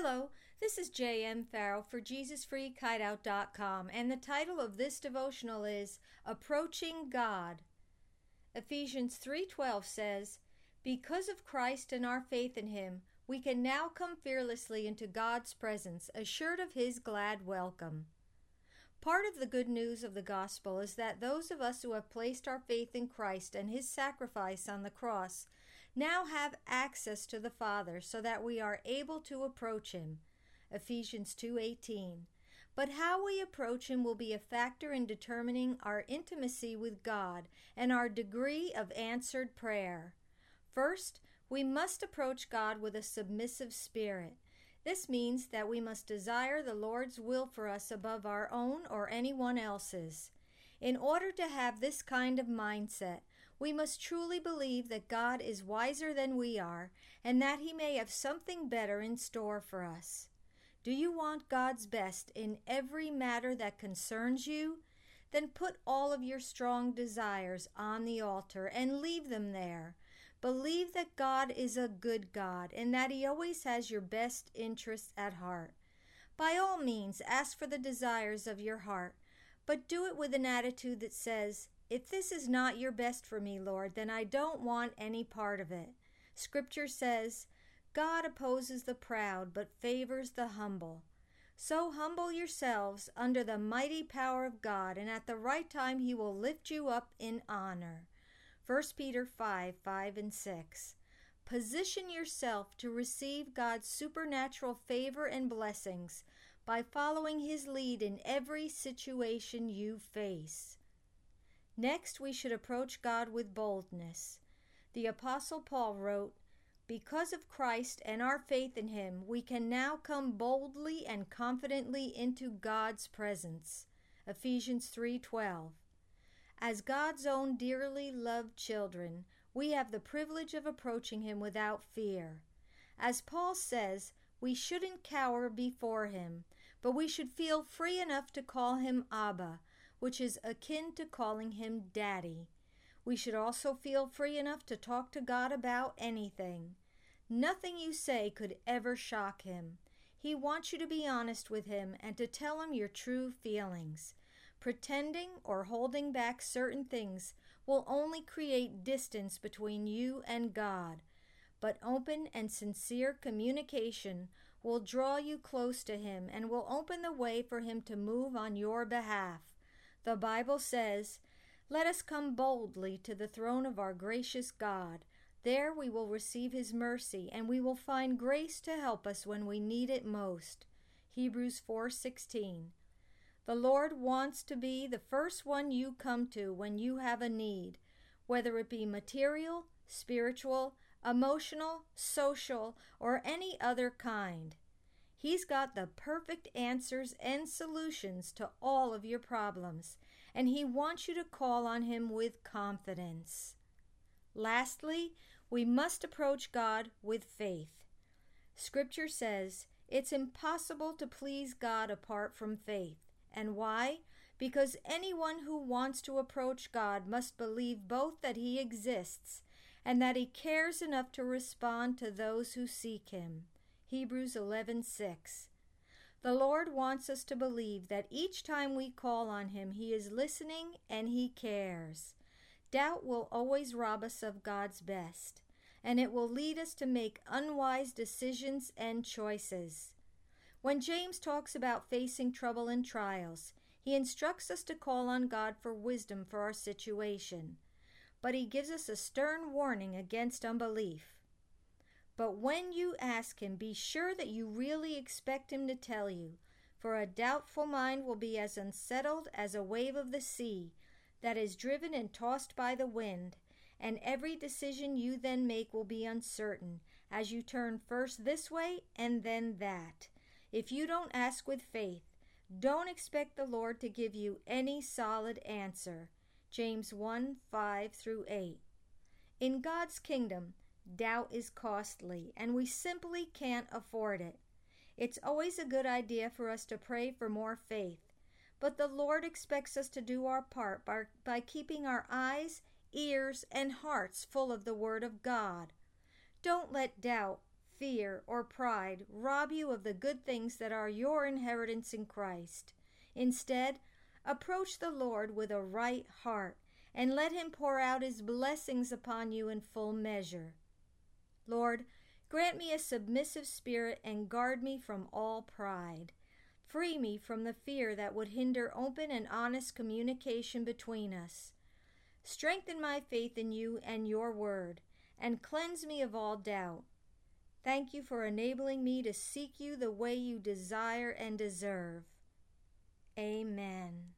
Hello, this is J.M. Farrell for JesusFreakHideout.com, and the title of this devotional is Approaching God. Ephesians 3:12 says, "Because of Christ and our faith in him, we can now come fearlessly into God's presence, assured of his glad welcome." Part of the good news of the gospel is that those of us who have placed our faith in Christ and his sacrifice on the cross now have access to the Father so that we are able to approach him. Ephesians 2:18. But how we approach him will be a factor in determining our intimacy with God and our degree of answered prayer. First, we must approach God with a submissive spirit. This means that we must desire the Lord's will for us above our own or anyone else's. In order to have this kind of mindset, we must truly believe that God is wiser than we are and that He may have something better in store for us. Do you want God's best in every matter that concerns you? Then put all of your strong desires on the altar and leave them there. Believe that God is a good God and that He always has your best interests at heart. By all means, ask for the desires of your heart, but do it with an attitude that says, If this is not your best for me, Lord, then I don't want any part of it. Scripture says, God opposes the proud, but favors the humble. So humble yourselves under the mighty power of God, and at the right time He will lift you up in honor. 1 Peter 5 5 and 6. Position yourself to receive God's supernatural favor and blessings by following His lead in every situation you face. Next, we should approach God with boldness. The Apostle Paul wrote, Because of Christ and our faith in Him, we can now come boldly and confidently into God's presence. Ephesians 3:12. As God's own dearly loved children, we have the privilege of approaching Him without fear. As Paul says, we shouldn't cower before Him, but we should feel free enough to call Him Abba, which is akin to calling Him Daddy. We should also feel free enough to talk to God about anything. Nothing you say could ever shock Him. He wants you to be honest with Him and to tell Him your true feelings. Pretending or holding back certain things will only create distance between you and God, but open and sincere communication will draw you close to Him and will open the way for Him to move on your behalf. The Bible says, Let us come boldly to the throne of our gracious God. There we will receive His mercy, and we will find grace to help us when we need it most. Hebrews 4:16 the Lord wants to be the first one you come to when you have a need, whether it be material, spiritual, emotional, social, or any other kind. He's got the perfect answers and solutions to all of your problems, and He wants you to call on Him with confidence. Lastly, we must approach God with faith. Scripture says it's impossible to please God apart from faith. And why? Because anyone who wants to approach God must believe both that He exists and that He cares enough to respond to those who seek Him. Hebrews 11:6. The Lord wants us to believe that each time we call on Him, He is listening and He cares. Doubt will always rob us of God's best, and it will lead us to make unwise decisions and choices. When James talks about facing trouble and trials, he instructs us to call on God for wisdom for our situation, but he gives us a stern warning against unbelief. But when you ask him, be sure that you really expect him to tell you, for a doubtful mind will be as unsettled as a wave of the sea that is driven and tossed by the wind, and every decision you then make will be uncertain, as you turn first this way and then that. If you don't ask with faith, don't expect the Lord to give you any solid answer. James 1 5 through 8. In God's kingdom, doubt is costly, and we simply can't afford it. It's always a good idea for us to pray for more faith, but the Lord expects us to do our part by, by keeping our eyes, ears, and hearts full of the Word of God. Don't let doubt fear, or pride rob you of the good things that are your inheritance in Christ. Instead, approach the Lord with a right heart and let Him pour out His blessings upon you in full measure. Lord, grant me a submissive spirit and guard me from all pride. Free me from the fear that would hinder open and honest communication between us. Strengthen my faith in you and your word, and cleanse me of all doubt. Thank you for enabling me to seek you the way you desire and deserve. Amen.